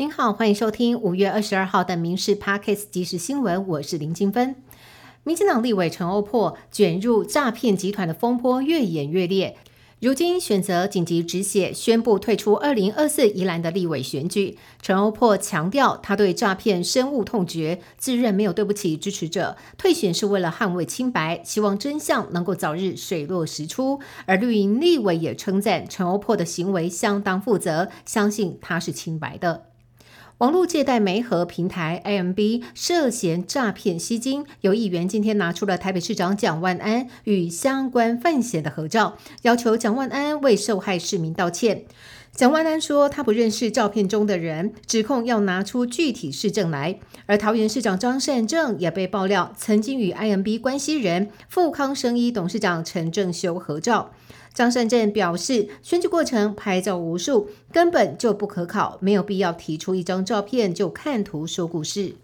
您好，欢迎收听五月二十二号的《民事 Parkes 即时新闻》，我是林金芬。民进党立委陈欧珀卷入诈骗集团的风波越演越烈。如今选择紧急止血，宣布退出二零二四宜兰的立委选举。陈欧珀强调，他对诈骗深恶痛绝，自认没有对不起支持者，退选是为了捍卫清白，希望真相能够早日水落石出。而绿营立委也称赞陈欧珀的行为相当负责，相信他是清白的。网络借贷媒合平台 AMB 涉嫌诈骗吸金，有议员今天拿出了台北市长蒋万安与相关犯嫌的合照，要求蒋万安为受害市民道歉。蒋万安说他不认识照片中的人，指控要拿出具体事证来。而桃园市长张善政也被爆料曾经与 IMB 关系人富康生医董事长陈正修合照。张善政表示，选举过程拍照无数，根本就不可考，没有必要提出一张照片就看图说故事。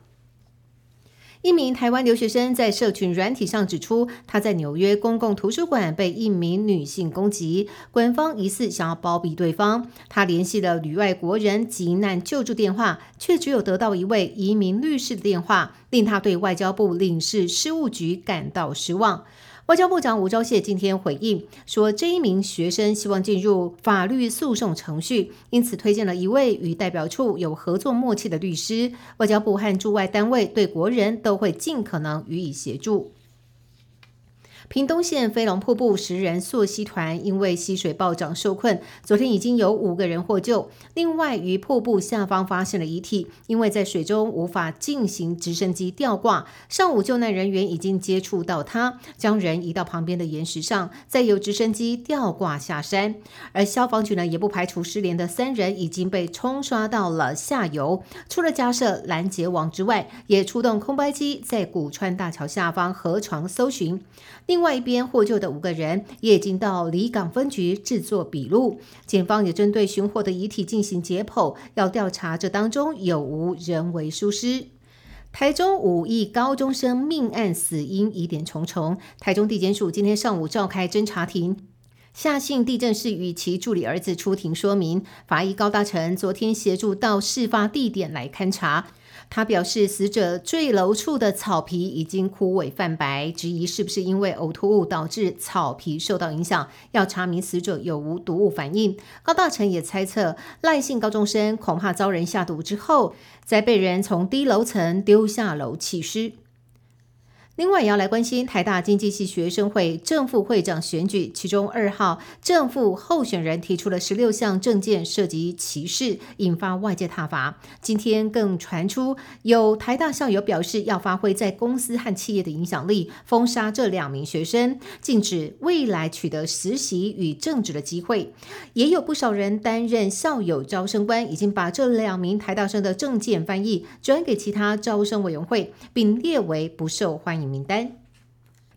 一名台湾留学生在社群软体上指出，他在纽约公共图书馆被一名女性攻击，官方疑似想要包庇对方。他联系了旅外国人急难救助电话，却只有得到一位移民律师的电话，令他对外交部领事事务局感到失望。外交部长吴钊燮今天回应说，这一名学生希望进入法律诉讼程序，因此推荐了一位与代表处有合作默契的律师。外交部和驻外单位对国人都会尽可能予以协助。屏东县飞龙瀑布十人溯溪团因为溪水暴涨受困，昨天已经有五个人获救。另外，于瀑布下方发现了遗体，因为在水中无法进行直升机吊挂。上午救难人员已经接触到他，将人移到旁边的岩石上，再由直升机吊挂下山。而消防局呢，也不排除失联的三人已经被冲刷到了下游。除了加设拦截网之外，也出动空白机在古川大桥下方河床搜寻。另外一边获救的五个人也已经到离港分局制作笔录，警方也针对寻获的遗体进行解剖，要调查这当中有无人为疏失。台中五亿高中生命案死因疑点重重，台中地检署今天上午召开侦查庭，夏姓地震室与其助理儿子出庭说明，法医高大成昨天协助到事发地点来勘查。他表示，死者坠楼处的草皮已经枯萎泛白，质疑是不是因为呕吐物导致草皮受到影响，要查明死者有无毒物反应。高大成也猜测，赖姓高中生恐怕遭人下毒之后，再被人从低楼层丢下楼弃尸。另外也要来关心台大经济系学生会正副会长选举，其中二号正副候选人提出了十六项证件涉及歧视，引发外界挞伐。今天更传出有台大校友表示要发挥在公司和企业的影响力，封杀这两名学生，禁止未来取得实习与正职的机会。也有不少人担任校友招生官，已经把这两名台大生的证件翻译转给其他招生委员会，并列为不受欢迎。名单。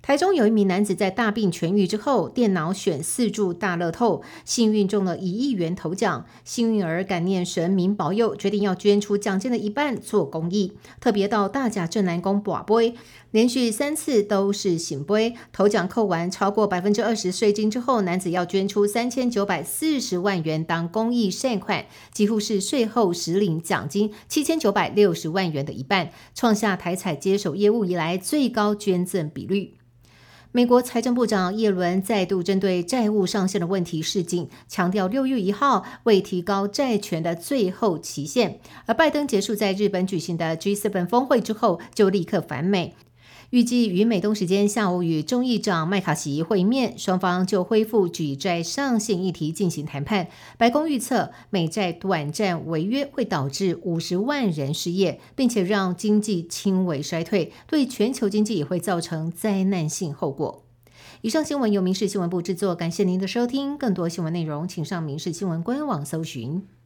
台中有一名男子在大病痊愈之后，电脑选四注大乐透，幸运中了一亿元头奖。幸运儿感念神明保佑，决定要捐出奖金的一半做公益。特别到大甲镇南宫卜杯，连续三次都是醒杯，头奖扣完超过百分之二十税金之后，男子要捐出三千九百四十万元当公益善款，几乎是税后实领奖金七千九百六十万元的一半，创下台彩接手业务以来最高捐赠比率。美国财政部长耶伦再度针对债务上限的问题示警，强调六月一号为提高债权的最后期限。而拜登结束在日本举行的 G7 峰会之后，就立刻返美。预计于美东时间下午与众议长麦卡锡会面，双方就恢复举债上限议题进行谈判。白宫预测，美债短暂违约会导致五十万人失业，并且让经济轻微衰退，对全球经济也会造成灾难性后果。以上新闻由民事新闻部制作，感谢您的收听。更多新闻内容，请上民事新闻官网搜寻。